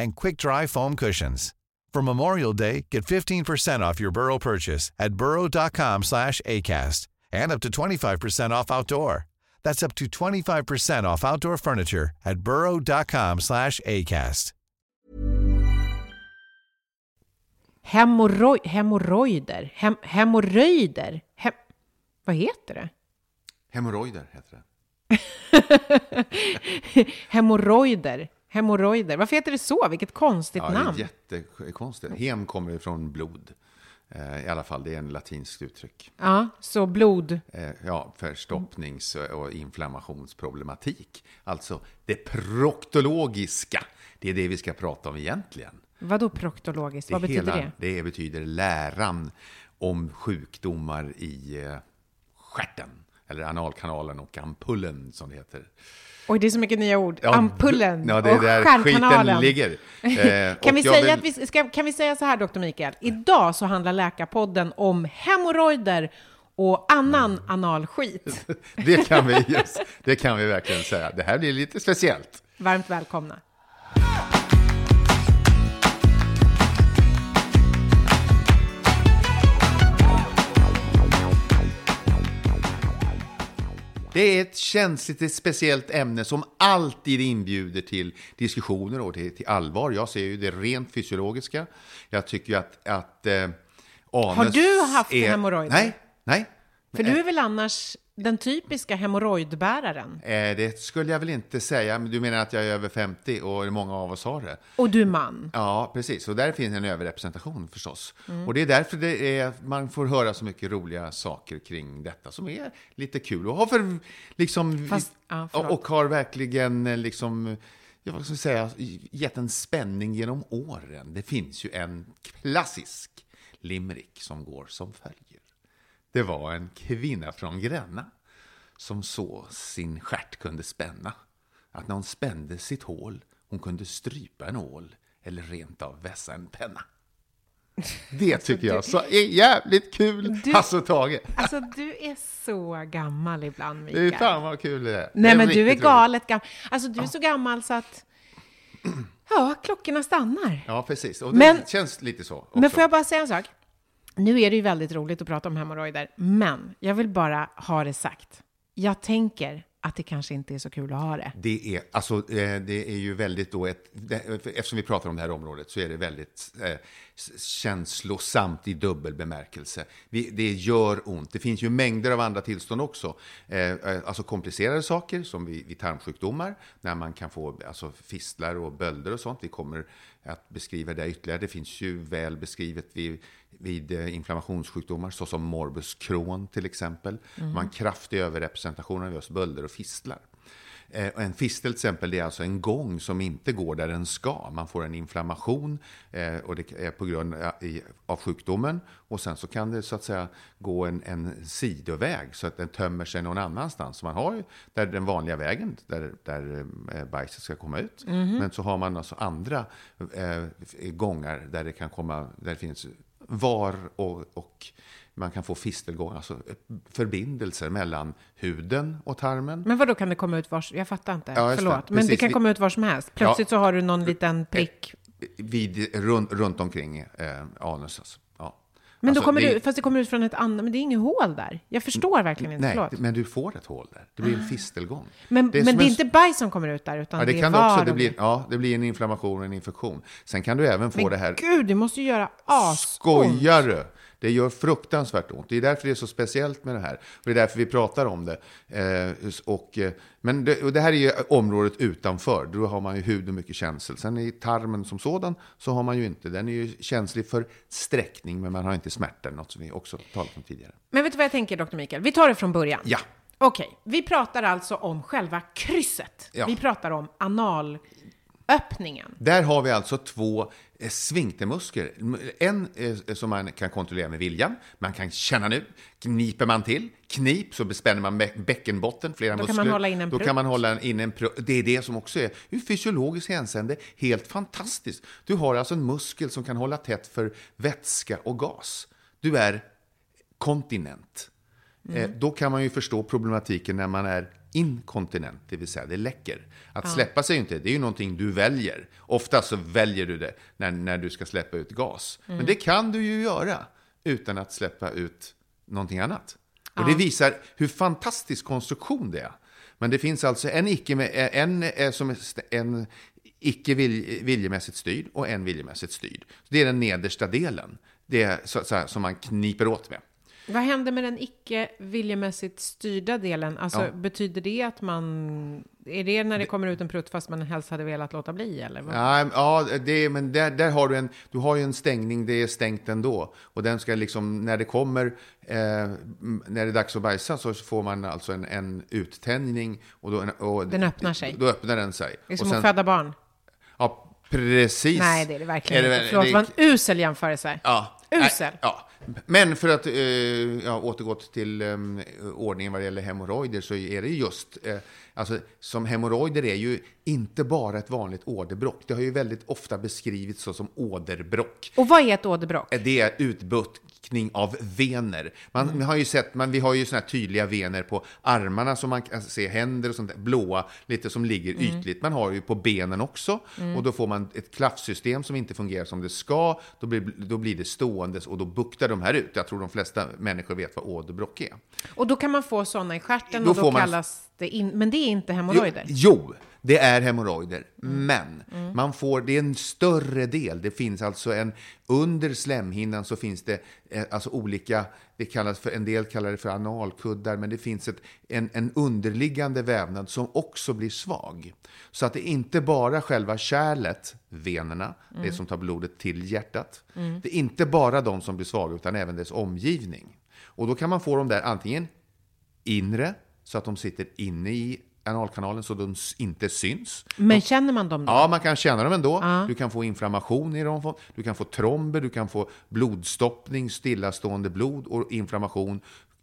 and quick-dry foam cushions. For Memorial Day, get 15% off your Burrow purchase at burrow.com slash ACAST and up to 25% off outdoor. That's up to 25% off outdoor furniture at burrow.com slash ACAST. Hemorroj, hemorrojder, hem, hemorrojder, hem, vad heter det? Hemorrojder heter det. hemorrojder, hemorrojder. Varför heter det så? Vilket konstigt Ja, namn. det är jättekonstigt. Hem kommer från blod. Eh, I alla fall, det är en latinskt uttryck. Ja, så blod. Eh, Ja, förstoppnings och inflammationsproblematik. Alltså det proktologiska. Det är det vi ska prata om egentligen. Vadå proktologiskt? Vad betyder hela, det? Det betyder läran om sjukdomar i eh, stjärten. Eller analkanalen och ampullen som det heter. Oj, det är så mycket nya ord. Ja, Ampullen Ja, det är och där skiten ligger. Eh, Kan vi, säga vill- att vi, ska, kan vi säga så här, doktor Mikael? Idag så handlar Läkarpodden om hemorrojder och annan Mm. analskit. Det kan, vi just, det kan vi verkligen säga. Det här blir lite speciellt. Varmt välkomna. Det är ett känsligt, ett speciellt ämne som alltid inbjuder till diskussioner och till, till allvar. Jag ser ju det rent fysiologiska. Jag tycker ju att, att eh, anus Har du haft är... hemorrojder? Nej, nej. För du är väl annars den typiska hemorrojdbäraren? Eh, det skulle jag väl inte säga, men du menar att jag är över 50 och många av oss har det. Och du är man. Ja, precis. Och där finns en överrepresentation förstås. Mm. Och det är därför det är, man får höra så mycket roliga saker kring detta som är lite kul och har för, liksom, Fast- ja, och, har verkligen eh, liksom, jag jag säga, gett en spänning genom åren. Det finns ju en klassisk limerick som går som följer. Det var en kvinna från Gränna som så sin stjärt kunde spänna. Att när hon spände sitt hål, hon kunde strypa en ål eller rent av vässa en penna. Det tycker jag så är jävligt kul, Du- Hasse och Tage. Alltså, du är så gammal ibland, Det är Mikael. fan vad kul det är. Nej, Det men du är galet gammal. Alltså, du är så gammal så att... Ja, klockorna stannar. Ja, precis. Och det Men- känns lite så. Också. Men får jag bara säga en sak? Nu är det ju väldigt roligt att prata om hemorrojder, men jag vill bara ha det sagt. Jag tänker att det kanske inte är så kul att ha det. Det är, alltså, eh, det är ju väldigt då ett, eftersom vi pratar om det här området så är det väldigt eh, känslosamt i dubbel bemärkelse. Vi, det gör ont. Det finns ju mängder av andra tillstånd också. Eh, eh, alltså komplicerade saker som vid, vid tarmsjukdomar, när man kan få alltså, fistlar och bölder och sånt. Vi kommer att beskriva det ytterligare. Det finns ju väl beskrivet vid, vid eh, inflammationssjukdomar såsom morbus Crohn till exempel. Man har en kraftig överrepresentation av just bölder och fistlar. Eh, En fistel till exempel det är alltså en gång som inte går där den ska. Man får en inflammation eh, och det är på grund av- i- av sjukdomen. Och sen så kan det så att säga gå en, en sidoväg så att den tömmer sig någon annanstans. Så man har ju där den vanliga vägen där, där eh, bajset ska komma ut. Men så har man alltså andra eh, gångar där det kan komma, där det finns var och, och man kan få fistelgång, alltså förbindelser mellan huden och tarmen. Men vad då kan det komma ut var Jag fattar inte. Ja, just det. Förlåt. Men det kan komma ut var som helst. Plötsligt så har du någon liten prick. vid, runt, runt omkring eh, anus. Alltså. Ja. Men Alltså, då kommer det- det, fast det kommer ut från ett annat, men det är inget hål där. Jag förstår verkligen inte, Nej, förlåt. men du får ett hål där. Det blir en fistelgång. Men, Det är men det är en- inte bajs som kommer ut där, utan Ja, det det kan var också. Det blir, ja, det blir en inflammation och en infektion. Sen kan du även få Men det här... gud, det måste ju göra asont. Skojar du? Det gör fruktansvärt ont. Det är därför det är så speciellt med det här. Och det är därför vi pratar om det. Eh, och, eh, men det, och det här är ju området utanför. Då har man ju hud och mycket känsel. Sen i tarmen som sådan så har man ju inte. Den är ju känslig för sträckning, men man har inte smärta. Något som vi också talat om tidigare. Men vet du vad jag tänker, doktor Mikael? Vi tar det från början. Ja. Okej, vi pratar alltså om själva krysset. Ja. Vi pratar om anal... Öppningen. Där har vi alltså två eh, sfinktermuskler. En eh, som man kan kontrollera med viljan. Man kan känna nu. Kniper man till, knip, så bespänner man bä- bäckenbotten, flera Då kan muskler. man hålla in en Då prutt. kan man hålla in en prutt. Det är det som också är ur fysiologiskt hänseende helt fantastiskt. Du har alltså en muskel som kan hålla tätt för vätska och gas. Du är kontinent. Eh, då kan man ju förstå problematiken när man är inkontinent, det vill säga det läcker. Att släppa sig inte, det är ju någonting du väljer. Ofta så väljer du det när, när du ska släppa ut gas. Men det kan du ju göra utan att släppa ut någonting annat. Och det visar hur fantastisk konstruktion det är. Men det finns alltså en icke, en, eh, som en icke vilj, viljemässigt styrd och en viljemässigt styrd. Det är den nedersta delen. Det är så, så här, som man kniper åt med. Vad händer med den icke viljemässigt styrda delen? Alltså, Ja. betyder det att man... Är det när det kommer ut en prutt fast man helst hade velat låta bli? Eller? Ja, ja det, men där, där har du en, du har ju en stängning, det är stängt ändå. Och den ska liksom, när det kommer, eh, när det är dags att bajsa så får man alltså en, en uttänjning. Och då, och Den öppnar sig. Då öppnar den sig. Det är och som sen, att föda barn. Ja, precis. Nej, det är det verkligen Är det inte. Förlåt, det- var en usel jämförelse. Ja. Usel. Ja. Men för att eh, ja, återgå till eh, ordningen vad det gäller hemorrojder så är det just, eh, alltså som hemorrojder är ju inte bara ett vanligt åderbråck. Det har ju väldigt ofta beskrivits så som åderbråck. Och vad är ett åderbråck? Det är utbuktning av vener. Man Mm. har ju sett, man, vi har ju såna här tydliga vener på armarna som man kan se, händer och sånt där, blåa, lite som ligger Mm. ytligt. Man har ju på benen också och då får man ett klaffsystem som inte fungerar som det ska. Då blir, då blir det ståendes och då buktar de här ut. Jag tror de flesta människor vet vad åderbråck är. Och då kan man få sådana i stjärten Då och då man- kallas det in... Men det är inte hemorrojder? Jo, jo, det är hemorrojder. Mm. Men man får, det är en större del. Det finns alltså en, under slemhinnan så finns det eh, alltså olika, det kallas för, en del kallar det för analkuddar, men det finns ett, en, en underliggande vävnad som också blir svag. Så att det är inte bara själva kärlet, venerna, Mm. det som tar blodet till hjärtat. Det är inte bara de som blir svaga, utan även dess omgivning. Och då kan man få dem där antingen inre, så att de sitter inne i analkanalen så de inte syns. Men känner man dem då? Ja, man kan känna dem ändå. Du kan få inflammation i dem. Du kan få tromber, du kan få blodstoppning, stillastående blod och inflammation.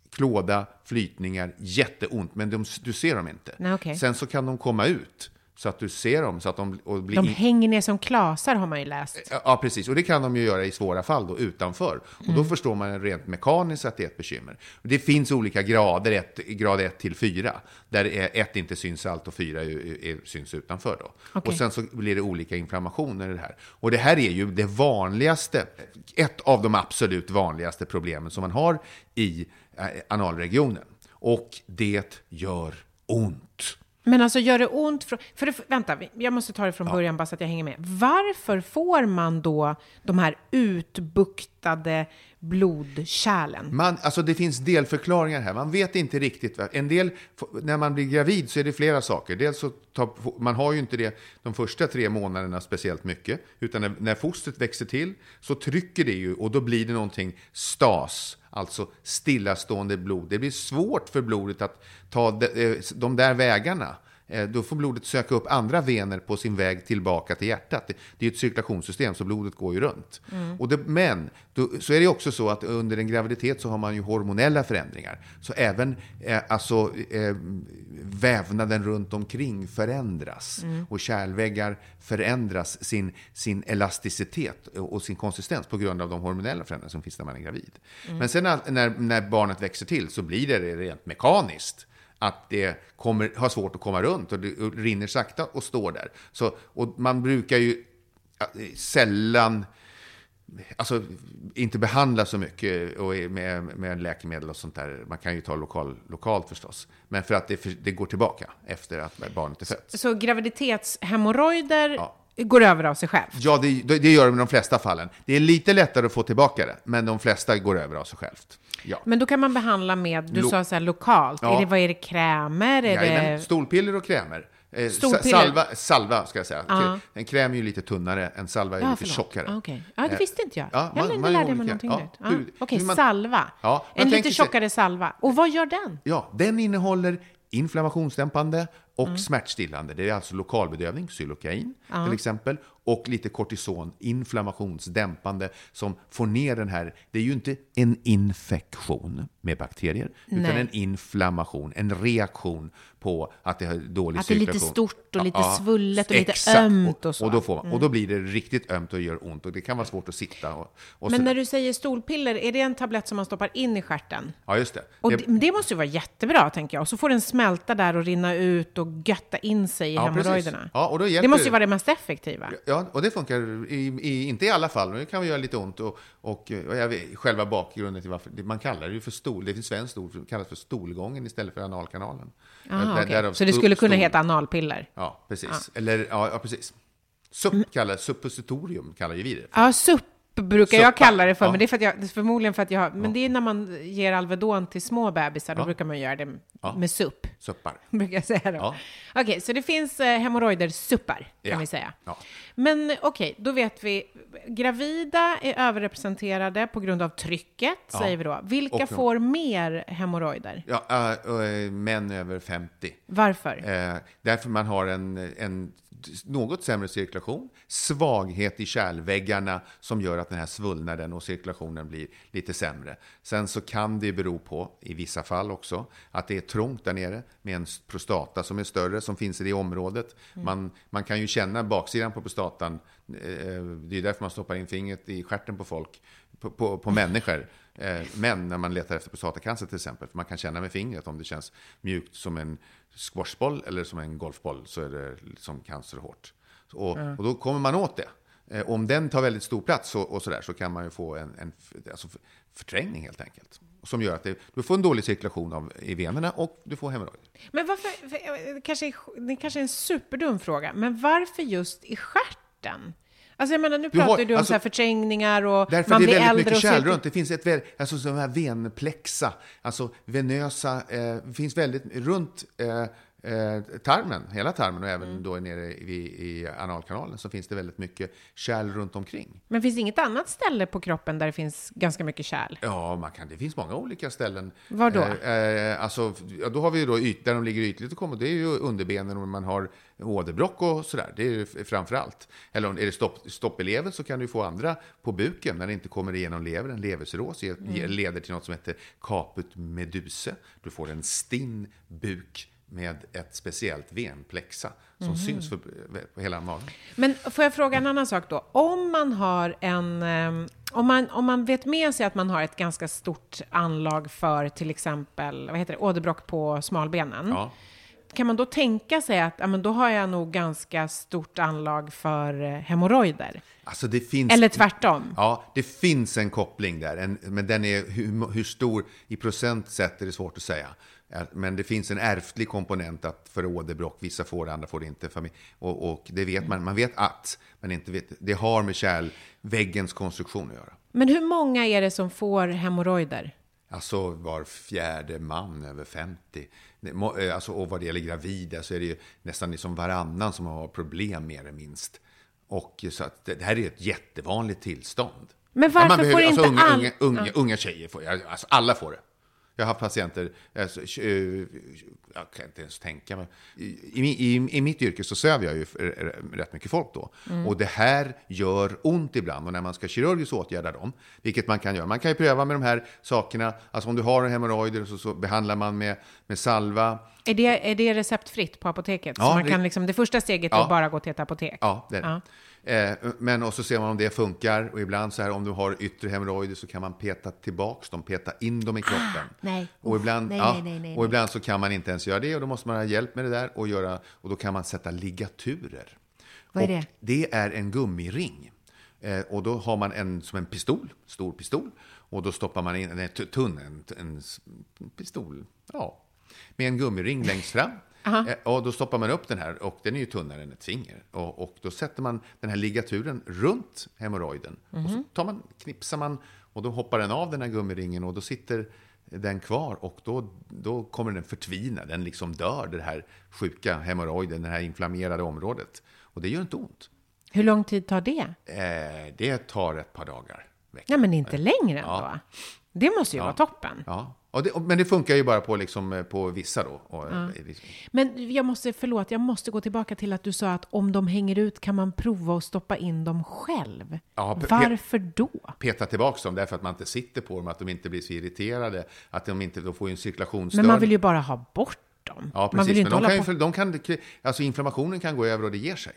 Klåda, flytningar, jätteont, men de, du ser dem inte. Nej, okej. Sen så kan de komma ut så att du ser dem. Så att de, och blir De hänger ner som klasar har man ju läst. Ja, precis. Och det kan de ju göra i svåra fall då, utanför. Och då förstår man rent mekaniskt att det är ett bekymmer. Det finns olika grader, ett, grad 1 till 4, där 1 inte syns allt och 4 är, är, syns utanför. Då. Okej. Och sen så blir det olika inflammationer i det här. Och det här är ju det vanligaste, ett av de absolut vanligaste problemen som man har i eh, analregionen. Och det gör ont. Men alltså gör det ont? För, för det, vänta, jag måste ta det från början bara så att jag hänger med. Varför får man då de här utbuktade blodkärlen? Man, alltså det finns delförklaringar här. Man vet inte riktigt. En del, när man blir gravid så är det flera saker. Dels så tar, man har ju inte det de första tre månaderna speciellt mycket. Utan när, när fostret växer till så trycker det ju och då blir det någonting stas. Alltså stillastående blod. Det blir svårt för blodet att ta de, eh, de där vägarna. Eh, Då får blodet söka upp andra vener på sin väg tillbaka till hjärtat. Det, är ett cirkulationssystem, så blodet går ju runt. Och det, men då, så är det också så att under en graviditet så har man ju hormonella förändringar. Så även eh, alltså, eh, vävnaden runt omkring förändras. Och kärlväggar förändras sin, sin elasticitet och sin konsistens på grund av de hormonella förändringar som finns när man är gravid. Men sen när, när barnet växer till så blir det rent mekaniskt att det kommer, har svårt att komma runt och det rinner sakta och står där. Så, och man brukar ju sällan, alltså inte behandla så mycket och med, med läkemedel och sånt där. Man kan ju ta lokal, lokalt förstås. Men för att det, det går tillbaka efter att barnet är fött. Så graviditetshemorrojder Ja. Går över av sig själv? Ja, det, det gör det med de flesta fallen. Det är lite lättare att få tillbaka det, men de flesta går över av sig självt. Ja. Men då kan man behandla med, du Lo- sa så här lokalt, Ja. är det, vad är det, krämer? Är Jajamän, det... stolpiller och krämer. Eh? Salva, salva, ska jag säga. Ja. En kräm är ju lite tunnare, en salva är Ja, lite förlåt. tjockare. Ah, okej. Ja, det Eh, visste inte jag. ja, då är lärde jag mig någonting Ja, nytt. Ja. Okej, man- salva. Ja, en lite tänker sig- tjockare salva. Och vad gör den? Ja, den innehåller inflammationsdämpande, och smärtstillande. Det är alltså lokalbedövning, xylokain till exempel, och lite kortison, inflammationsdämpande, som får ner den här... Det är ju inte en infektion med bakterier, utan Nej. en inflammation, en reaktion på att det har dålig Att det är lite cirkulation. stort och lite svullet och lite exakt. ömt och så. Mm. Och då, får man, och då blir det riktigt ömt och gör ont och det kan vara svårt att sitta. Och, och Men så- när du säger stolpiller, är det en tablett som man stoppar in i stjärten? Ja, just det. Och Det- det, det måste ju vara jättebra, tänker jag. Och så får den smälta där och rinna ut och götta in sig i Ja, hemorrojderna. Ja, och då det hjälper måste ju det. vara det mest effektiva. Ja, och det funkar i, i, inte i alla fall, men det kan göra lite ont. Och, och, och jag vet, själva bakgrunden till varför, man kallar det ju för stol, det finns svenskt ord kallas för stolgången istället för analkanalen. Aha, Där- därav Så det skulle kunna stol. heta analpiller? Ja, precis. Eller, ja, ja precis. SUP kallar, suppositorium kallar ju vi det. Ja, SUP brukar jag kalla det för, ja. men det är för att jag, är förmodligen för att jag har, men det är när man ger Alvedon till små bebisar, då Ja. brukar man göra det med SUP, Suppar. brukar jag säga då. Okej, så det finns eh, hemorrojder-suppar, kan vi säga. Men okej, då vet vi, gravida är överrepresenterade på grund av trycket, säger vi då. Vilka Och- får mer hemorrojder? Ja, äh, äh, män över 50. Varför? Eh, därför man har en, en något sämre cirkulation, svaghet i kärlväggarna som gör att den här svullnaden och cirkulationen blir lite sämre. Sen så kan det bero på, i vissa fall också, att det är trångt där nere med en prostata som är större, som finns i det området. Man, man kan ju känna baksidan på prostatan, eh, det är därför man stoppar in fingret i stjärten på folk, på, på, på människor. Eh, Men när man letar efter prostatacancer till exempel, för man kan känna med fingret om det känns mjukt som en squashboll eller som en golfboll så är det liksom cancerhårt. Och, och då kommer man åt det. Eh, Om den tar väldigt stor plats och, och så, där, så kan man ju få en, en alltså förträngning helt enkelt. Som gör att det, du får en dålig cirkulation av, i venerna och du får hemorrojder. Men varför, för, det, kanske är, det kanske är en superdum fråga, men varför just i stjärten? Alltså jag menar, nu har- pratar ju du om alltså- så här förträngningar och Därför man det är blir väldigt äldre mycket kärl så- runt. Det finns ett väl, alltså sådana här venplexa, alltså venösa, eh, finns väldigt runt eh, eh, tarmen, hela tarmen och även Mm. då nere i, i analkanalen så finns det väldigt mycket kärl runt omkring. Men finns det inget annat ställe på kroppen där det finns ganska mycket kärl? Ja, man kan, det finns många olika ställen. Var då? Eh, eh, alltså, ja, då har vi ju då yt, där de ligger ytligt och kommer, det är ju underbenen och man har åderbråck och sådär. Det är ju framför allt. Eller är det stopp, stopp i levern så kan du få andra på buken när det inte kommer igenom levern. Levercirros Mm. leder till något som heter caput meduse. Du får en stinn buk med ett speciellt venplexa som Mhm. syns för, på hela magen. Men får jag fråga en annan sak då? Om man har en... ehm, Om man, om man vet med sig att man har ett ganska stort anlag för till exempel vad heter det, åderbråck på smalbenen. Ja. Kan man då tänka sig att ja, men då har jag nog ganska stort anlag för eh, hemorrojder? Alltså det finns... Eller tvärtom? Ja, det finns en koppling där, en, men den är hur, hur stor i procent sett är det svårt att säga. Men det finns en ärftlig komponent att för åderbråck, vissa får det, andra får det inte. Och, och det vet man, man vet att, men inte vet, det har med kärlväggens konstruktion att göra. Men hur många är det som får hemorrojder? Alltså var fjärde man över 50. Det må- eh, Alltså, och vad det gäller gravida så är det ju nästan liksom varannan som har problem mer eller minst. Och så att det, här är ett jättevanligt tillstånd. Men varför man behöver, får alltså, inte unga, unga, unga, unga tjejer får. Alltså alla får det. Jag har haft patienter, alltså, jag kan inte ens tänka mig. I, i, I mitt yrke så söver jag ju rätt mycket folk då. Mm. Och det här gör ont ibland. Och när man ska kirurgiskt åtgärda dem, vilket man kan göra. Man kan ju pröva med de här sakerna. Alltså om du har en hemorrojder så, så behandlar man med, med salva. Är det, är det receptfritt på apoteket? Ja, så man det- kan liksom, det första steget är Ja. att bara gå till ett apotek? Ja, det är det. Eh, men och så ser man om det funkar. Och ibland så här om du har yttre hemorrojder så kan man peta tillbaks dem, peta in dem i kroppen. nej. Och ibland, Nej, ja, nej, nej, nej, och ibland så kan man inte ens göra det och då måste man ha hjälp med det där och, göra, och då kan man sätta ligaturer. Vad är och det? Det är en gummiring. Eh, och då har man en som en pistol, stor pistol. Och då stoppar man in en tunn, en, en pistol, ja, med en gummiring längst fram. Eh, och då stoppar man upp den här och den är ju tunnare än ett finger. Och, och då sätter man den här ligaturen runt hemorrojden. Och Mhm. så tar man, knipsar man och då hoppar den av den här gummiringen och då sitter den kvar och då, då kommer den förtvina. Den liksom dör, den här sjuka hemorrojden, det här inflammerade området. Och det gör inte ont. Hur lång tid tar det? Eh, det tar ett par dagar. Veckor. Nej, men inte längre Ja. ändå. Det måste ju vara toppen. Ja. Och det, men det funkar ju bara på, liksom, eh, på vissa då. Och, ja. liksom. Men jag måste, förlåt, jag måste gå tillbaka till att du sa att om de hänger ut kan man prova att stoppa in dem själv. Ja, Varför då? Peta tillbaka dem, därför att man inte sitter på dem, att de inte blir så irriterade, att de inte de får en cirkulationsstörning. Men man vill ju bara ha bort dem. Ja, precis. Men de kan, ju, de kan, alltså inflammationen kan gå över och det ger sig.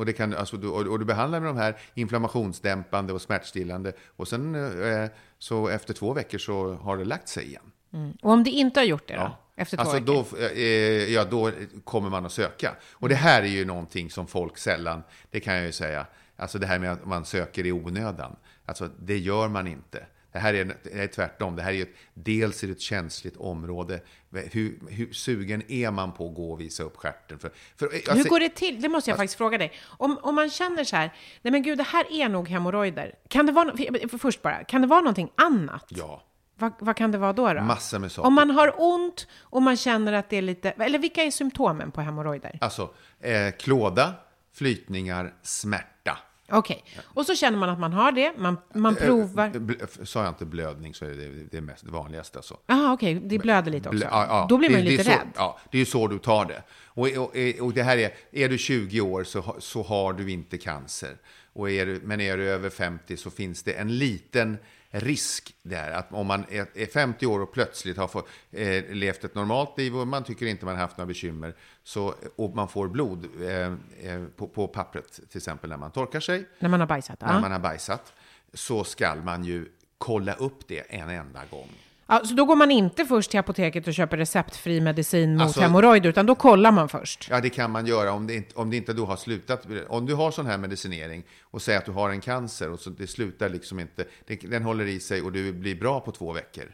Och, det kan, alltså, och, och du behandlar med de här inflammationsdämpande och smärtstillande. Och sen eh, så efter två veckor så har det lagt sig igen. Mm. Och om det inte har gjort det då? Ja. Efter två alltså veckor? Då, eh, ja, då kommer man att söka. Och det här är ju någonting som folk sällan, det kan jag ju säga, alltså det här med att man söker i onödan. Alltså det gör man inte. Det här är, det är tvärtom. Det här är ett, dels är det ett känsligt område. Hur, hur sugen är man på att gå och visa upp stjärten? För, för, alltså, hur går det till? Det måste jag alltså, faktiskt fråga dig. Om, om man känner så här, nej men gud, det här är nog hemorrojder. Kan det vara, för, först bara, kan det vara någonting annat? Ja. Vad, vad, kan det vara då? då? Massor med saker. Om man har ont och man känner att det är lite... Eller vilka är symptomen på hemorrojder? Alltså, eh, klåda, flytningar, smärta. Okej, okay. och så känner man att man har det, man, man eh, provar... Sa jag inte blödning så är det det, mest vanligaste. Alltså. Jaha, okej, okay. det blöder lite också. Blö, ja, ja. Då blir man det, lite så, rädd. Ja, det är ju så du tar det. Och, och, och, det här är, är du 20 år så, så har du inte cancer. Och är du, men är du över 50 så finns det en liten risk där. Att om man är 50 år och plötsligt har fått, eh, levt ett normalt liv och man tycker inte man har haft några bekymmer så, och man får blod eh, eh, på, på, pappret, till exempel när man torkar sig. När man har bajsat? När ja. man har bajsat. Så ska man ju kolla upp det en enda gång. Ja, så då går man inte först till apoteket och köper receptfri medicin mot alltså, hemorrojder, utan då kollar man först? Ja, det kan man göra om det inte, om det inte då har slutat. Om du har sån här medicinering och säger att du har en cancer och så det slutar liksom inte, det, den håller i sig och du blir bra på två veckor.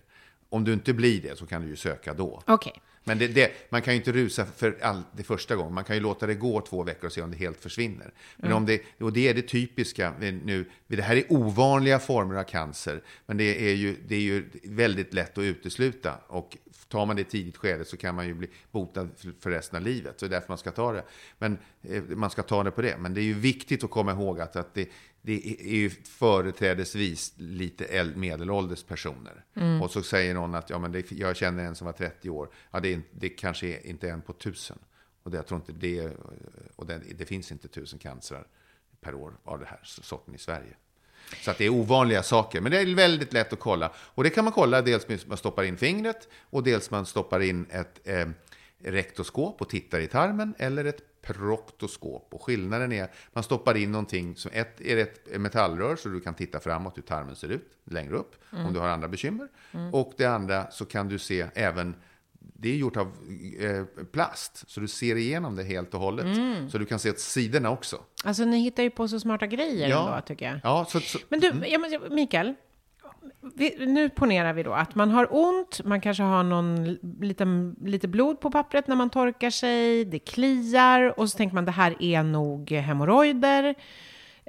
Om du inte blir det så kan du ju söka då. Okay. Men det, det, man kan ju inte rusa för all, det första gången. Man kan ju låta det gå två veckor och se om det helt försvinner. Men mm. om det, och det är det typiska nu. Det här är ovanliga former av cancer, men det är ju, det är ju väldigt lätt att utesluta. Och tar man det i tidigt skede så kan man ju bli botad för resten av livet. Så det är därför man ska ta det. Men eh, man ska ta det på det. Men det är ju viktigt att komma ihåg att, att det, det är ju företrädesvis lite medelålders personer. Mm. Och så säger någon att ja, men det, jag känner en som var 30 år. Ja, det, är, det kanske är inte en på tusen. Och det, jag tror inte det, och det, det finns inte tusen cancrar per år av den här sorten i Sverige. Så att det är ovanliga saker. Men det är väldigt lätt att kolla. Och det kan man kolla dels med man stoppar in fingret och dels man stoppar in ett eh, rektoskop och tittar i tarmen eller ett proktoskop. Och skillnaden är att man stoppar in någonting som ett är ett metallrör så du kan titta framåt hur tarmen ser ut längre upp mm. om du har andra bekymmer. Mm. Och det andra så kan du se även det är gjort av eh, plast, så du ser igenom det helt och hållet. Mm. Så du kan se åt sidorna också. Alltså ni hittar ju på så smarta grejer ja. ändå, tycker jag. Ja, så, så, men du, mm. ja, Mikael, vi, nu ponerar vi då att man har ont, man kanske har någon lite, lite blod på pappret när man torkar sig, det kliar och så tänker man det här är nog hemorrojder.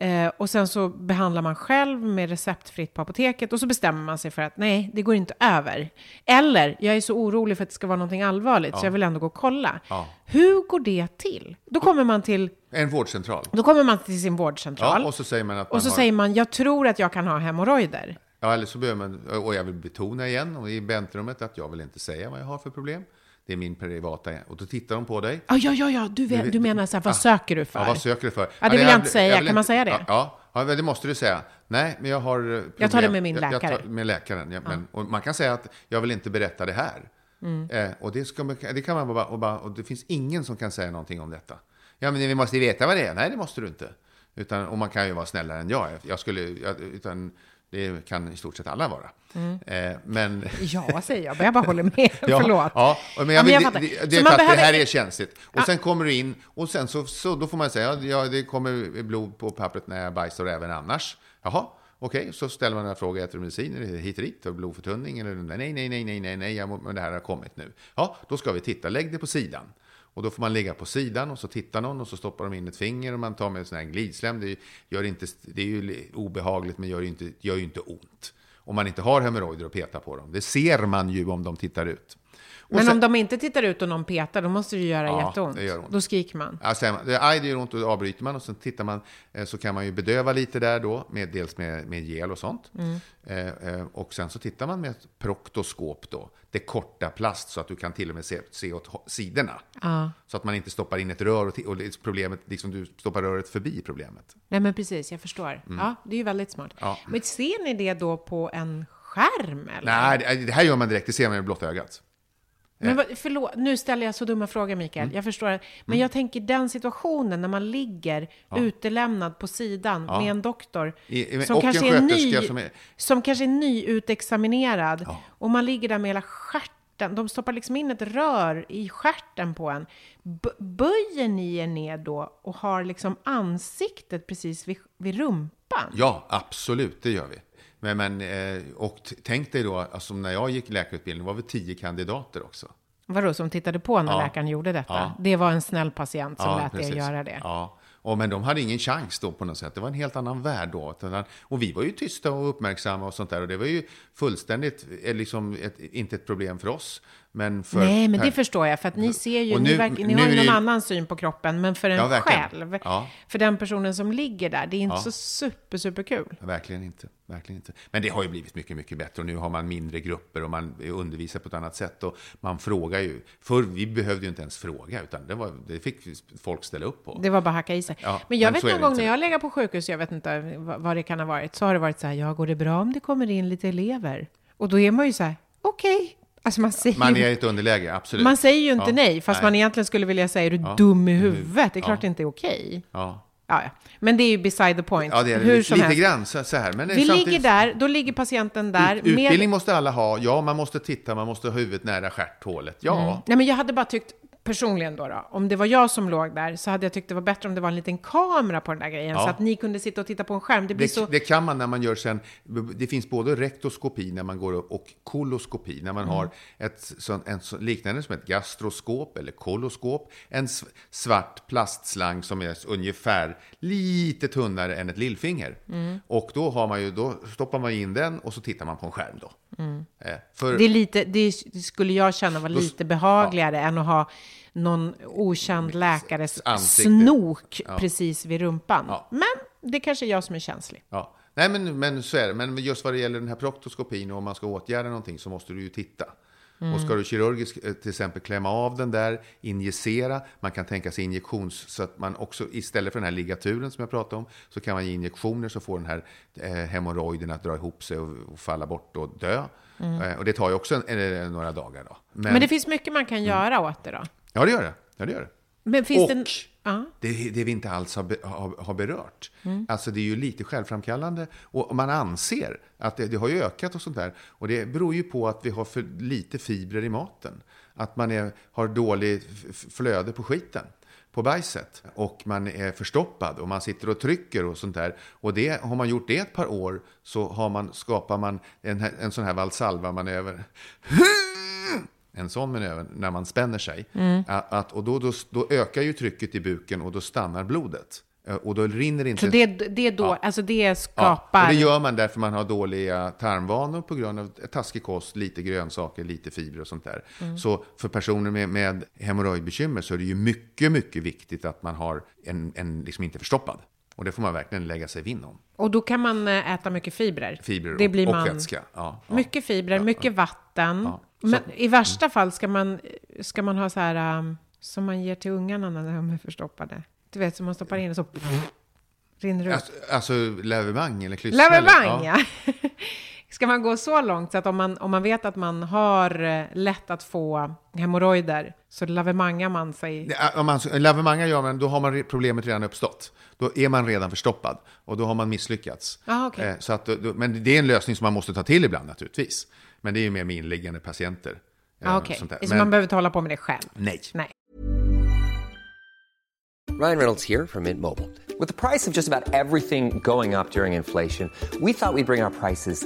Eh, och sen så behandlar man själv med receptfritt på apoteket och så bestämmer man sig för att nej, det går inte över. Eller, jag är så orolig för att det ska vara någonting allvarligt ja. så jag vill ändå gå och kolla. Ja. Hur går det till? Då kommer man till... En vårdcentral. Då kommer man till sin vårdcentral. Ja, och så säger man att man Och så har... säger man, jag tror att jag kan ha hemorrojder. Ja, eller så behöver man, och jag vill betona igen och i väntrummet att jag vill inte säga vad jag har för problem. Det är min privata... Och då tittar de på dig. Ja, ja, ja, ja. Du, vet, du menar så här, vad ja, söker du för? Ja, vad söker du för? Ja, det vill jag, jag inte säga. Jag kan man säga det? Ja, ja, det måste du säga. Nej, men jag har problem. Jag tar det med min läkare. Jag, tar med läkaren. Ja, men, och man kan säga att jag vill inte berätta det här. Mm. Eh, och det, ska, det kan man bara och, bara... och det finns ingen som kan säga någonting om detta. Ja, men vi måste veta vad det är. Nej, det måste du inte. Utan, och man kan ju vara snällare än jag. Jag skulle... Jag, utan, det kan i stort sett alla vara. Mm. Eh, men... Ja, säger jag. Jag bara håller med. ja, Förlåt. Ja, men jag, ja, men det, det, det, är behöver... det här är känsligt. Och ja. sen kommer du in och sen så, så då får man säga, ja, det kommer blod på pappret när jag bajsar även annars. Jaha, okej, okay. så ställer man en fråga, äter du medicin hit och dit, har blodförtunning eller nej, nej, nej, nej, nej, nej, men det här har kommit nu. Ja, då ska vi titta, lägg det på sidan. Och då får man ligga på sidan och så tittar någon och så stoppar de in ett finger och man tar med en sån här glidslem. Det, gör inte, det är ju obehagligt men gör ju inte, gör ju inte ont. Om man inte har hemorrojder och petar på dem. Det ser man ju om de tittar ut. Men sen- om de inte tittar ut och någon petar, då måste det göra Ja, jätteont. det gör ont. Då skriker man. Ja, man, det, aj, det gör ont och då avbryter man och sen tittar man eh, så kan man ju bedöva lite där då, med, dels med, med gel och sånt. Mm. Eh, eh, och sen så tittar man med ett proktoskop då, det korta plast så att du kan till och med se, se åt sidorna. Så att man inte stoppar in ett rör och, och problemet, liksom du stoppar röret förbi problemet. Nej, men precis, jag förstår. Ja, det är ju väldigt smart. Mm. Ja. Men ser ni det då på en skärm? Eller? Nej, det, det här gör man direkt, det ser man med blotta ögat. Men vad, förlåt, nu ställer jag så dumma frågor, Mikael. Mm. Jag förstår. Men jag tänker den situationen när man ligger utelämnad på sidan med en doktor I- som, kanske en är ny, som, som är- kanske är nyutexaminerad och man ligger där med hela stjärten. De stoppar liksom in ett rör i stjärten på en. B- böjer ni er ner då och har liksom ansiktet precis vid, vid rumpan? Ja, absolut, det gör vi. Men, men, eh, och tänk dig då, alltså när jag gick läkarutbildning var vi tio kandidater också. Vadå, som tittade på när Ja. läkaren gjorde detta? Ja. Det var en snäll patient som Ja, lät precis. er göra det? Ja. Och, men de hade ingen chans då på något sätt. Det var en helt annan värld då. Och vi var ju tysta och uppmärksamma och sånt där. Och det var ju fullständigt, eh, liksom ett, inte ett problem för oss. Men för Nej, men det förstår jag, för att ni ser ju, Och ni, nu- verk, ni nu har ju någon det- annan syn på kroppen, men för en Ja, själv, Ja. för den personen som ligger där, det är inte Ja. så super, super kul. Verkligen inte. Verkligen inte. Men det har ju blivit mycket, mycket bättre. Och nu har man mindre grupper och man undervisar på ett annat sätt. Och man frågar ju. Förr vi behövde ju inte ens fråga, utan det, var, det fick folk ställa upp på. Det var bara hacka i sig. Ja, men jag men vet någon gång när jag legat på sjukhus, jag vet inte vad, det kan ha varit, så har det varit så här, ja, går det bra om det kommer in lite elever? Och då är man ju så här, okej. Alltså man säger, Man är i ett underläge, absolut. man säger ju inte Ja, nej, fast nej. man egentligen skulle vilja säga, är du dum i huvudet? Det är klart Ja. det inte är okej. Ja, Ja, ja. Men det är ju beside the point. ja det är det. Hur lite, lite grann så, så här. Men det samtidigt- ligger där, då ligger patienten där. Ut, utbildning med- måste alla ha. Ja, man måste titta, man måste ha huvudet nära stjärthålet. Ja, Nej, men jag hade bara tyckt, personligen då, då, om det var jag som låg där, så hade jag tyckt det var bättre om det var en liten kamera på den där grejen, Ja. så att ni kunde sitta och titta på en skärm. Det blir det, så... det kan man när man gör sen. Det finns både rektoskopi när man går upp och koloskopi när man Mm. har ett en, liknande som ett gastroskop eller koloskop. En svart plastslang som är ungefär lite tunnare än ett lillfinger. Mm. Och då, har man ju, då stoppar man in den och så tittar man på en skärm då. Eh, För, Mm. Det, är lite, det skulle jag känna var lite behagligare än att ha någon okänd läkares Ansikte. snok precis vid rumpan. Ja. Men det kanske är jag som är känslig. Ja. Nej, men, men så är det. Men just vad det gäller den här proktoskopin och om man ska åtgärda någonting så måste du ju titta. Och ska du kirurgiskt eh, till exempel klämma av den där, injicera, man kan tänka sig injektions, så att man också istället för den här ligaturen som jag pratade om, så kan man ge injektioner så får den här eh, hemorrojden att dra ihop sig och, och falla bort och dö. Eh, och det tar ju också en, eh, några dagar då. Men, Men det finns mycket man kan göra åt det då. Ja, det gör det. Ja, det gör det. Men finns och det... en- Ja. det, det vi inte alls har, har, har berört. Alltså det är ju lite självframkallande och man anser att det, det har ju ökat och sånt där. Och det beror ju på att vi har för lite fibrer i maten. Att man är, har dålig f- flöde på skiten på bajset och man är förstoppad och man sitter och trycker och sånt där. Och det, har man gjort det ett par år så har man, skapar man en, en sån här Valsalva-manöver. En sån manöver när man spänner sig. Att, att, och då, då, då ökar ju trycket i buken och då stannar blodet. Och då rinner inte... Så det, det då, alltså det Ja, skapar... och det gör man därför man har dåliga tarmvanor på grund av taskig kost, lite grönsaker, lite fibrer och sånt där. Mm. Så för personer med, med hemorrojdbekymmer så är det ju mycket, mycket viktigt att man har en, en liksom inte förstoppad. Och det får man verkligen lägga sig vinn om. Och då kan man eh, äta mycket fibrer. Fibrer det och, blir och man... vätska. Ja, ja. Mycket fibrer, mycket vatten. Ja. Men i värsta fall ska man, ska man ha så här um, som man ger till ungarna när de är förstoppade. Du vet, som man stoppar in och så rinner det ut. Alltså, alltså lavemang eller klysma? eller? Lavemang, ja. Ska man gå så långt så att om man, om man vet att man har eh, lätt att få hemorrojder så lavemangar man sig? Ja, Om man, lavemanga gör man, då har man problemet redan uppstått. Då är man redan förstoppad och då har man misslyckats. Ah, okej. Eh, så att, då- då, men det är en lösning som man måste ta till ibland naturligtvis. Men det är ju mer med inliggande patienter. eh, Ah, sånt där. så Men- man behöver inte hålla på med det själv? Nej. Nej. Ryan Reynolds here from Mint Mobile. With the price of just about everything going up during inflation, we thought we'd bring our prices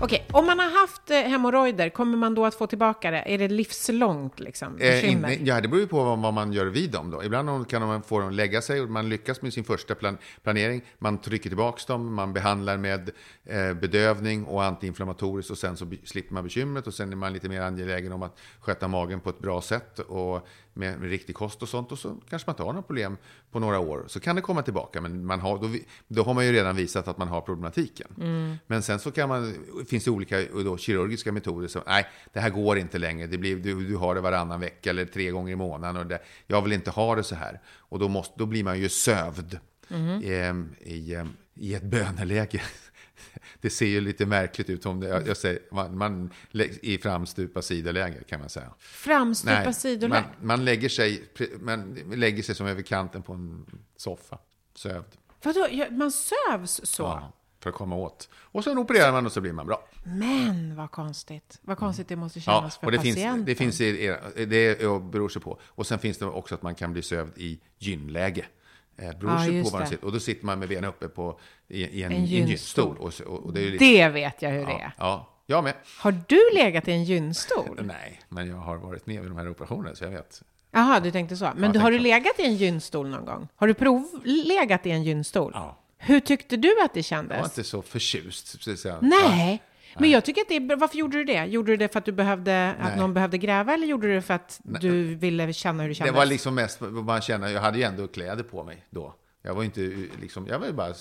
Okej, om man har haft eh, hemorrojder, kommer man då att få tillbaka det? Är det livslångt liksom, Eh, in, ja, det beror ju på vad, vad man gör vid dem då. Ibland kan man få dem lägga sig och man lyckas med sin första plan, planering. Man trycker tillbaka dem, man behandlar med eh, bedövning och antiinflammatoriskt och sen så slipper man bekymret och sen är man lite mer angelägen om att sköta magen på ett bra sätt och med, med riktig kost och sånt och så kanske man inte har några problem på några år. Så kan det komma tillbaka, men man har, då, då har man ju redan visat att man har problematiken. Men sen så kan man, finns det olika då, kirurgiska metoder som, nej, det här går inte längre, det blir, du, du har det varannan vecka eller tre gånger i månaden och det, jag vill inte ha det så här. Och då, måste, då blir man ju sövd ehm, i, ehm, i ett böneläge. Det ser ju lite märkligt ut om det, jag, jag säger, man, man i framstupa sidoläge kan man säga. Framstupa sidoläge? man, man, lägger sig, man lägger sig som över kanten på en soffa, sövd. Vadå, Ja, man sövs så? Ja, för att komma åt. Och sen opererar man och så blir man bra. Men vad konstigt. Vad konstigt det måste Ja, kännas för och det finns, patienten. det finns i, det beror sig på. Och sen finns det också att man kan bli sövd i gynläge. Eh, Ja, på just var man det. sitter. Och då sitter man med benen uppe på, i, i en, En gynstol. Och, och, det, lite, Det vet jag hur det ja, är. ja, jag med. Har du legat i en gynstol? Nej, men jag har varit med vid de här operationerna så jag vet. Jaha, du tänkte så. Men du, har du legat i en gynstol någon gång? Har du provlegat i en gynstol? Ja. Hur tyckte du att det Jag var kändes? inte så förtjust. Så att säga. Men jag tycker att det är bra. Varför gjorde du det? Gjorde du det för att du behövde, att Nej. någon behövde gräva eller gjorde du det för att du ville känna hur det Det kändes? var liksom mest vad man känner. Jag hade ju ändå kläder på mig då. Jag var inte liksom, jag var ju bara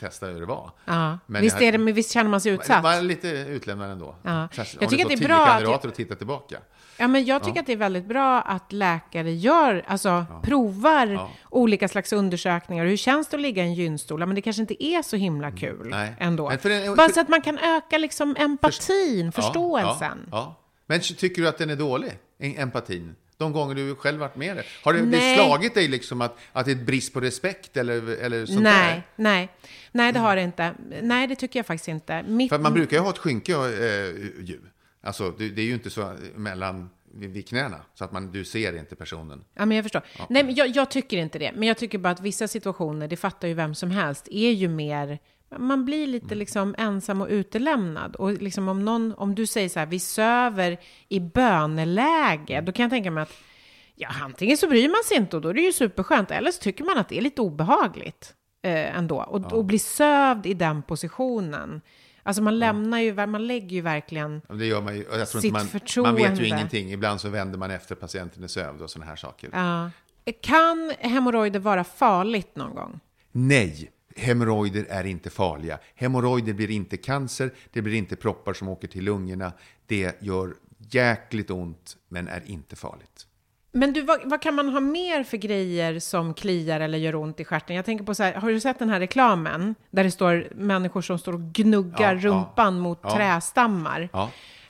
testa hur det var. Ja. Men visst, är det, men visst känner man sig utsatt? var lite utlämnande ändå. Ja. Särskilt Jag tycker det att det är bra att- kandidater och tittar tillbaka. Ja, men jag tycker att det är väldigt bra att läkare gör, alltså provar Ja. olika slags undersökningar. Hur känns det att ligga i en gynstol? Ja, Men det kanske inte är så himla kul Mm. Nej. ändå. Men för en- Bara för- så att man kan öka liksom empatin, Ja, förståelsen. Ja, ja. Men tycker du att den är dålig, en- empatin? De gånger du själv varit med det? Har det, det slagit dig liksom att, att det är ett brist på respekt eller, eller sånt Nej, där? nej. Nej, det har det inte. Nej, det tycker jag faktiskt inte. Mitt, För man brukar ju ha ett skynke eh, ju. Alltså, det, det är ju inte så mellan vid, knäna, så att man, du ser inte personen. Ja, men jag förstår. Nej, men jag, jag tycker inte det. Men jag tycker bara att vissa situationer, det fattar ju vem som helst, är ju mer... Man blir lite Mm. liksom ensam och utelämnad. Och liksom om, någon, om du säger så här, vi söver i böneläge, då kan jag tänka mig att ja, antingen så bryr man sig inte och då är det ju superskönt, eller så tycker man att det är lite obehagligt eh, ändå. Och, och bli sövd i den positionen. Alltså man lämnar ju, man lägger ju verkligen... Det gör man ju. Jag tror Sitt man, man vet ju förtroende. ingenting. Ibland så vänder man efter patienten är sövd och sådana här saker. Ja. Kan hemorrojder vara farligt någon gång? Nej, hemorrojder är inte farliga. Hemorrojder blir inte cancer, det blir inte proppar som åker till lungorna. Det gör jäkligt ont, men är inte farligt. Men du, vad, vad kan man ha mer för grejer som kliar eller gör ont i stjärten? Jag tänker på så här, har du sett den här reklamen? Där det står människor som står och gnuggar Ja, ja, rumpan mot ja. trästammar.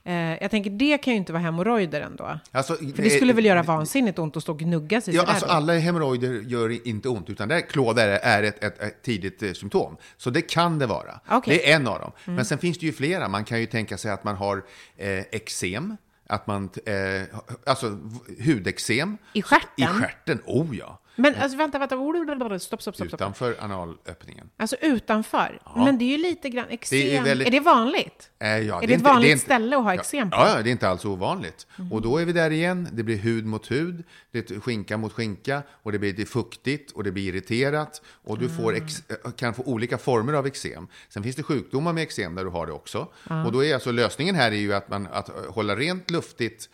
Eh, jag tänker, det kan ju inte vara hemorrojder ändå. Alltså, För det skulle väl göra vansinnigt ont att stå och gnugga sig Ja, sådär alltså då? alla hemorrojder gör inte ont, utan där klåda är, är ett, ett, ett tidigt eh, symptom. Så det kan det vara. Okej. Det är en av dem. Mm. Men sen finns det ju flera. Man kan ju tänka sig att man har eh, eksem, att man, eh, alltså hudexem. I stjärten? I stjärten, oh ja. Men alltså vänta, vänta, stopp, stopp, stopp. stopp. Utanför analöppningen. Alltså utanför. Men det är ju lite grann eksem. Det är är, väldigt- det vanligt? Eh, ja, är det ett inte- vanligt inte- ställe att ha eksem på? Ja, ja, det är inte alls ovanligt. Mhm. Och då är vi där igen. Det blir hud mot hud, det är skinka mot skinka och det blir det är fuktigt och det blir irriterat. Och du får ex, eh, kan få olika former av eksem. Sen finns det sjukdomar med eksem där du har det också. Ja. Och då är alltså lösningen här är ju att, man, att hålla rent luftigt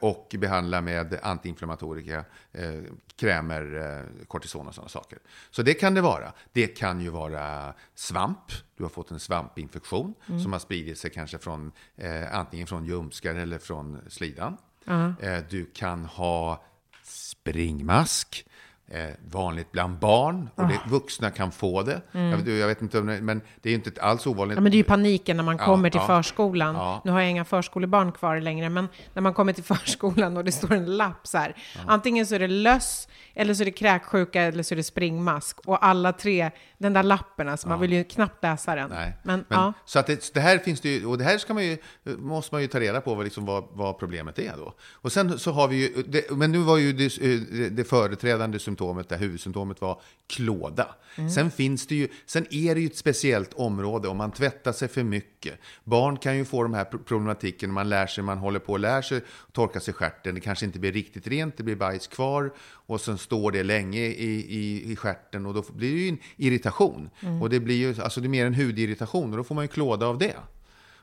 och behandla med antiinflammatoriska eh, krämer, eh, kortison och sådana saker. Så det kan det vara. Det kan ju vara svamp. Du har fått en svampinfektion Mm. som har spridit sig kanske från eh, antingen från ljumskar eller från slidan. Ja. Eh, du kan ha springmask. Eh, vanligt bland barn, och det, Ah. vuxna kan få det. Mm. Jag, vet- jag vet inte, men det är inte alls ovanligt. Ja, men det är ju paniken när man Ja, kommer till ja. förskolan. Nu har jag inga förskolebarn kvar längre, men när man kommer till förskolan och det står en lapp så här. Antingen så är det löss, eller så är det kräksjuka, eller så är det springmask. Och alla tre, den där lappen, alltså, man vill ju knappt läsa den. Nej. Men, Men. Så att det, det här finns det ju, och det här ska man ju, måste man ju ta reda på vad, liksom, vad, vad problemet är då. Och sen så har vi ju, det, men nu var ju det, det, det företrädande symptomet, det huvudsymptomet var klåda. Mm. Sen finns det ju, sen är det ju ett speciellt område om man tvättar sig för mycket. Barn kan ju få de här pro- problematiken, man lär sig, man håller på och lär sig torka sig i stjärten, det kanske inte blir riktigt rent, det blir bajs kvar och sen står det länge i, i, i stjärten och då blir det ju en irritation. Mm. Och det blir ju, alltså det är mer en hudirritation och då får man ju klåda av det.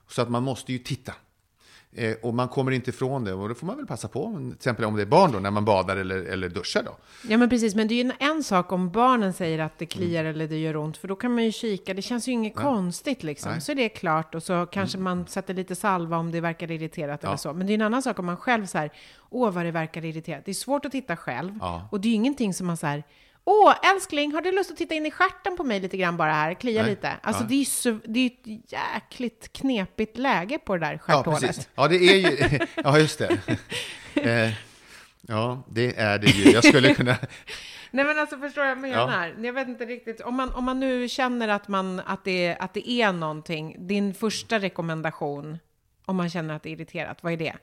Så att man måste ju titta. Eh, och man kommer inte ifrån det och då får man väl passa på, till exempel om det är barn då, när man badar eller, eller duschar då. Ja, men precis. Men det är ju en, sak om barnen säger att det kliar eller det gör ont, för då kan man ju kika. Det känns ju inget Nej. konstigt liksom. Nej. Så är det klart och så kanske man sätter lite salva om det verkar irriterat Ja. eller så. Men det är en annan sak om man själv så här, åh vad det verkar irriterat. Det är svårt att titta själv. Ja. Och det är ju ingenting som man så här, åh älskling, har du lust att titta in i stjärten på mig lite grann bara här? Klia Nej. lite. Alltså Ja. det är ju så, det är ett jäkligt knepigt läge på det där Ja, stjärthålet. precis. Ja, det är ju, ja just det. Eh, ja, det är det ju. Jag skulle kunna, Nej men alltså förstår jag vad jag menar? Jag vet inte riktigt. Om man, om man nu känner att, man, att, det, att det är någonting, din första rekommendation om man känner att det är irriterat, vad är det?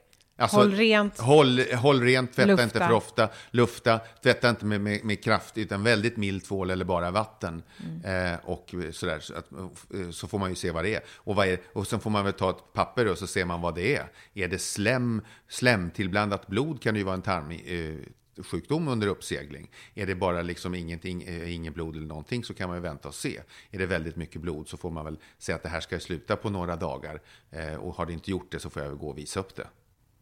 Alltså, Håll rent. Håll, håll rent, tvätta Lufta. inte för ofta, lufta, tvätta inte med, med, med kraft, utan väldigt mild tvål eller bara vatten. Mm. Eh, och sådär, så, att, eh, så får man ju se vad det är. Och, vad är. och sen får man väl ta ett papper och så ser man vad det är. Är det slem, slemtillblandat blod kan det ju vara en tarm, eh, sjukdom under uppsegling. Är det bara liksom ingenting, eh, ingen blod eller någonting så kan man ju vänta och se. Är det väldigt mycket blod så får man väl säga att det här ska sluta på några dagar. Eh, och har det inte gjort det så får jag väl gå och visa upp det.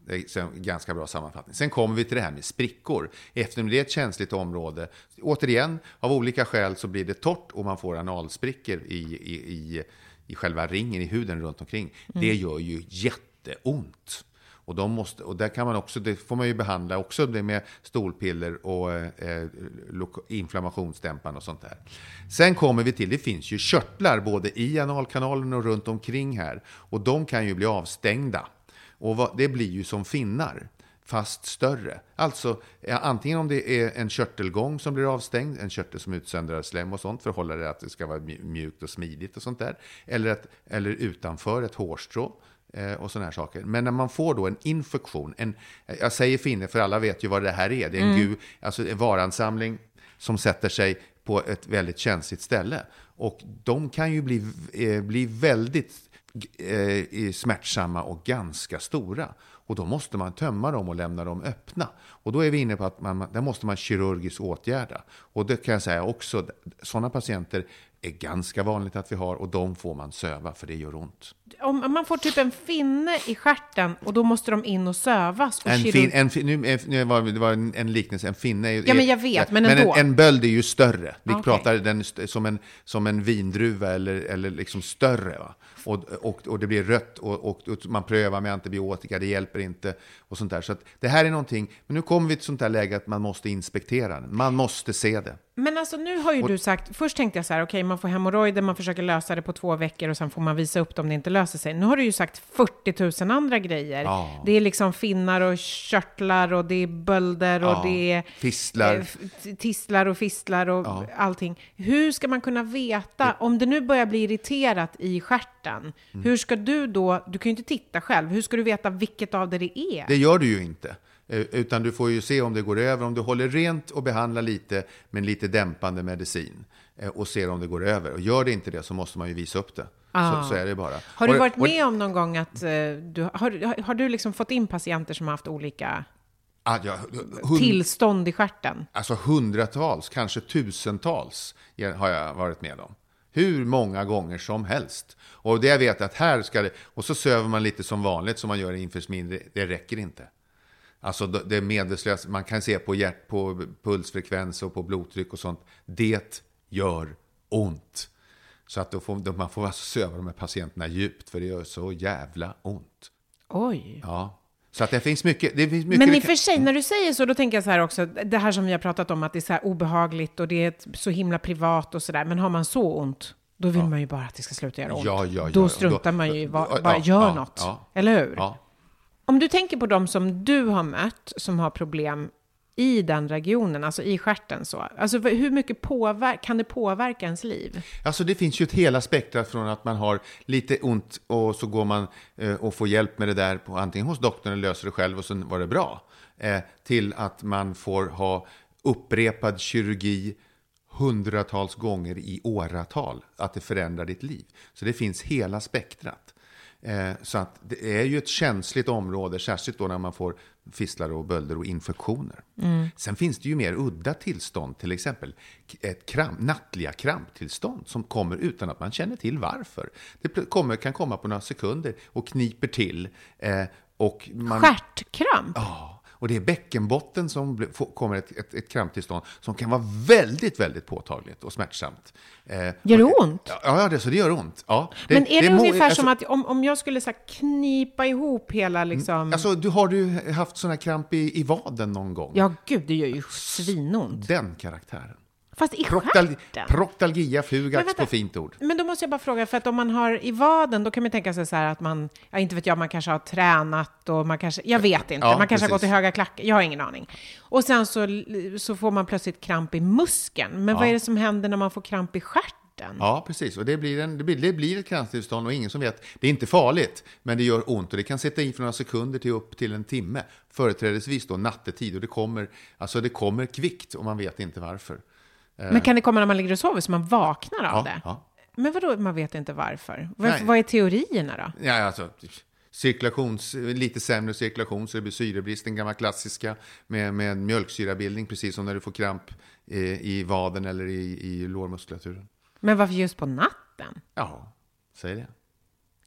Det är en ganska bra sammanfattning. Sen kommer vi till det här med sprickor. Eftersom det är ett känsligt område, återigen, av olika skäl så blir det torrt och man får analsprickor i, i, i, i själva ringen, i huden runt omkring. Mm. Det gör ju jätteont. Och, de måste, och där kan man också, det får man ju behandla också det med stolpiller och eh, inflammationsdämpande och sånt där. Sen kommer vi till, det finns ju körtlar både i analkanalen och runt omkring här. Och de kan ju bli avstängda. Och vad, det blir ju som finnar, fast större. Alltså antingen om det är en körtelgång som blir avstängd, en körtel som utsöndrar slem och sånt för att hålla det att det ska vara mj- mjukt och smidigt och sånt där. Eller, ett, eller utanför ett hårstrå eh, och sådana här saker. Men när man får då en infektion, en, jag säger finne för alla vet ju vad det här är. Det är en Mm. gu, alltså en varansamling som sätter sig på ett väldigt känsligt ställe. Och de kan ju bli, eh, bli väldigt eh, smärtsamma och ganska stora. Och då måste man tömma dem och lämna dem öppna. Och då är vi inne på att man, där måste man kirurgiskt åtgärda. Och det kan jag säga också, sådana patienter är ganska vanligt att vi har och de får man söva för det gör ont. Om man får typ en finne i stjärten och då måste de in och sövas. Och En kirurg- fin, en, fin- nu, nu var det var en, en liknelse, en finne är. Ja, men jag vet, men en, ändå. en böld är ju större. Vi Okej. pratar den som en, som en vindruva eller, eller liksom större. Va? Och, och, och det blir rött och, och, och man prövar med antibiotika, det hjälper inte. Och sånt där. Så det här är någonting, men nu kommer vi till ett sånt där läge att man måste inspektera den. Man måste se det. Men alltså nu har ju du sagt, först tänkte jag så här, okej man man får hemorrojder, man försöker lösa det på två veckor och sen får man visa upp det om det inte löser sig. Nu har du ju sagt 40 000 andra grejer. Ja. Det är liksom finnar och körtlar och det är bölder och Ja, det är fistlar. eh, tistlar och fistlar och allting. Hur ska man kunna veta, om det nu börjar bli irriterat i stjärten, Mm. hur ska du då, du kan ju inte titta själv, hur ska du veta vilket av det det är? Det gör du ju inte. Eh, Utan du får ju se om det går över, om du håller rent och behandlar lite med lite dämpande medicin eh, och ser om det går över. Och gör det inte det så måste man ju visa upp det. Så, så är det bara. Har du Och- varit och- med om någon gång att eh, du, har, har- du liksom fått in patienter som har haft olika Ah, ja, hund, tillstånd i stjärten? Alltså hundratals, kanske tusentals har jag varit med om. Hur många gånger som helst. Och det jag vet att här ska det... Och så söver man lite som vanligt som man gör inför mindre. Det räcker inte. Alltså det medvetslöst. Man kan se på, hjärt, på pulsfrekvens och på blodtryck och sånt. Det gör ont. Så att då får, då man får alltså söva de här patienterna djupt. För det gör så jävla ont. Oj. Ja. Så att det finns mycket... Det finns mycket Men i och för sig, när du säger så, då tänker jag så här också, det här som vi har pratat om, att det är så här obehagligt och det är så himla privat och så där. Men har man så ont, då vill man ju bara att det ska sluta göra ont. Ja, ja, ja. Då Då- struntar man ju i vad, ja, bara ja, gör ja, något. ja. Eller hur? Ja. Om du tänker på de som du har mött, som har problem i den regionen, alltså i stjärten så. Alltså hur mycket påver- kan det påverka ens liv? Alltså det finns ju ett hela spektra från att man har lite ont och så går man eh, och får hjälp med det där på, antingen hos doktorn eller löser det själv och så var det bra. Eh, till att man får ha upprepad kirurgi hundratals gånger i åratal. Att det förändrar ditt liv. Så det finns hela spektrat. Eh, så att det är ju ett känsligt område, särskilt då när man får fistlar och bölder och infektioner. Sen finns det ju mer udda tillstånd, till exempel ett kramp, nattliga kramptillstånd som kommer utan att man känner till varför. Det kommer, kan komma på några sekunder och kniper till. Eh, och man, Stjärtkramp? Ja, och det är bäckenbotten som kommer ett, ett, ett kramptillstånd som kan vara väldigt, väldigt påtagligt och smärtsamt. Eh, Gör det och- ont? Ja, ja det, så det gör ont. Ja, Men är det, må- ungefär alltså- som att om, om jag skulle så knipa ihop hela liksom... Alltså, du, har du haft sån här kramp i, i vaden någon gång? ja, gud, det gör ju svinont. Den karaktären. Fast i Proctal, stjärten? proctalgia fugax på fint ord. Men då måste jag bara fråga, för att om man har i vaden, då kan man tänka sig så här att man, ja inte vet jag, man kanske har tränat och man kanske, jag vet inte, Ja, man kanske har gått i precis. höga klackar, jag har ingen aning. Och sen så, så får man plötsligt kramp i muskeln. Men vad är det som händer när man får kramp i stjärten? Ja, precis. Och det blir, en, det blir, det blir ett kramptillstånd och ingen som vet. Det är inte farligt, men det gör ont och det kan sätta in från några sekunder till upp till en timme. Företrädesvis då nattetid och det kommer, alltså det kommer kvickt och man vet inte varför. Men kan det komma när man ligger och sover så man vaknar av Ja, det? ja. Men vadå, man vet inte varför? Vad, Nej. vad är teorierna då? Ja, alltså, cirkulations, lite sämre cirkulation så det blir syrebrist, den gamla klassiska med, med mjölksyrabildning, precis som när du får kramp eh, i vaden eller i, i lårmuskulaturen. Men varför just på natten? Ja, säg det.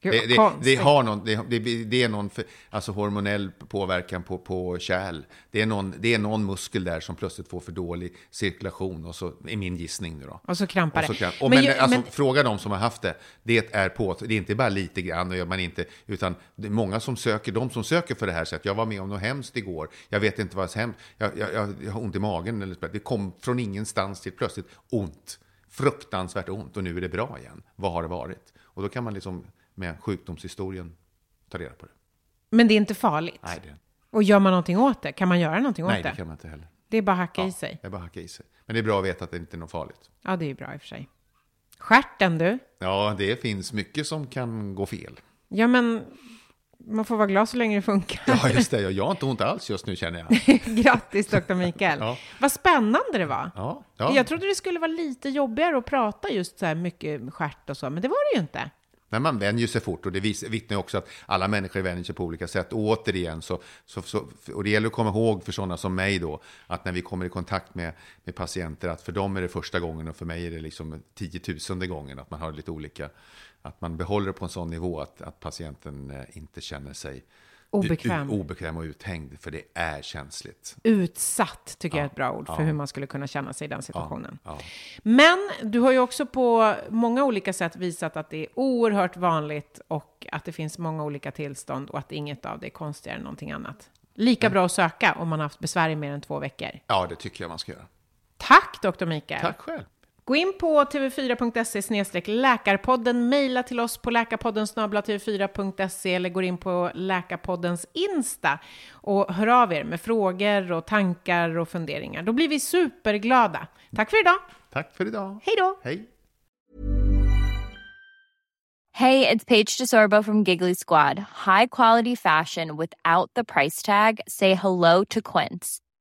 Gud, Det, det, det, har någon, det, det, det är någon alltså hormonell påverkan på, på kärl. Det är, någon, det är någon muskel där som plötsligt får för dålig cirkulation. Och så är min gissning nu då. Och så krampar Och så det. kramp. Och Men men, alltså, men- Fråga de som har haft det. Det är på. Det är inte bara lite grann och gör man inte. Utan det är många som söker. De som söker för det här sättet. Jag var med om något hemskt igår. Jag vet inte vad som hemskt. Jag, jag, jag, jag har ont i magen. Eller, så. det kom från ingenstans till plötsligt ont. Fruktansvärt ont. Och nu är det bra igen. Vad har det varit? Och då kan man liksom med sjukdomshistorien ta reda på det. Men det är inte farligt? Nej, det, Och gör man någonting åt det? Kan man göra någonting nej, åt det det? kan man inte heller. Det är bara att hacka Ja, i sig. Det är bara att hacka i sig. Men det är bra att veta att det inte är något farligt. Ja, det är ju bra i och för sig. Stjärten du. Ja, det finns mycket som kan gå fel. Ja, men man får vara glad så länge det funkar. Ja, just det. Jag har inte ont alls just nu känner jag. Grattis, doktor Mikael. Ja. Vad spännande det var. Ja, ja. Jag trodde det skulle vara lite jobbigare att prata just så här mycket stjärt och så, men det var det ju inte. Men man vänjer sig fort och det vittnar ju också att alla människor vänjer sig på olika sätt. Och återigen, så, så, så, och det gäller att komma ihåg för sådana som mig då, att när vi kommer i kontakt med, med patienter, att för dem är det första gången och för mig är det liksom tiotusende gången, att man har lite olika, att man behåller det på en sån nivå att, att patienten eh, inte känner sig Obekväm. obekväm och uthängd, för det är känsligt. Utsatt tycker jag är ett bra ord för ja. hur man skulle kunna känna sig i den situationen. Ja. Men du har ju också på många olika sätt visat att det är oerhört vanligt och att det finns många olika tillstånd och att inget av det är konstigare än någonting annat. Lika bra att söka om man har haft besvär i mer än två veckor. Ja, det tycker jag man ska göra. Tack, doktor Mikael. Tack själv. Gå in på tv4.se läkarpodden, mejla till oss på läkarpodden tv4.se eller gå in på Läkarpoddens Insta och hör av er med frågor och tankar och funderingar. Då blir vi superglada. Tack för idag! Tack för idag! Hej då! Hej! Hey, it's Paige DeSorbo from Giggly Squad. High quality fashion without the price tag. Say hello to Quince.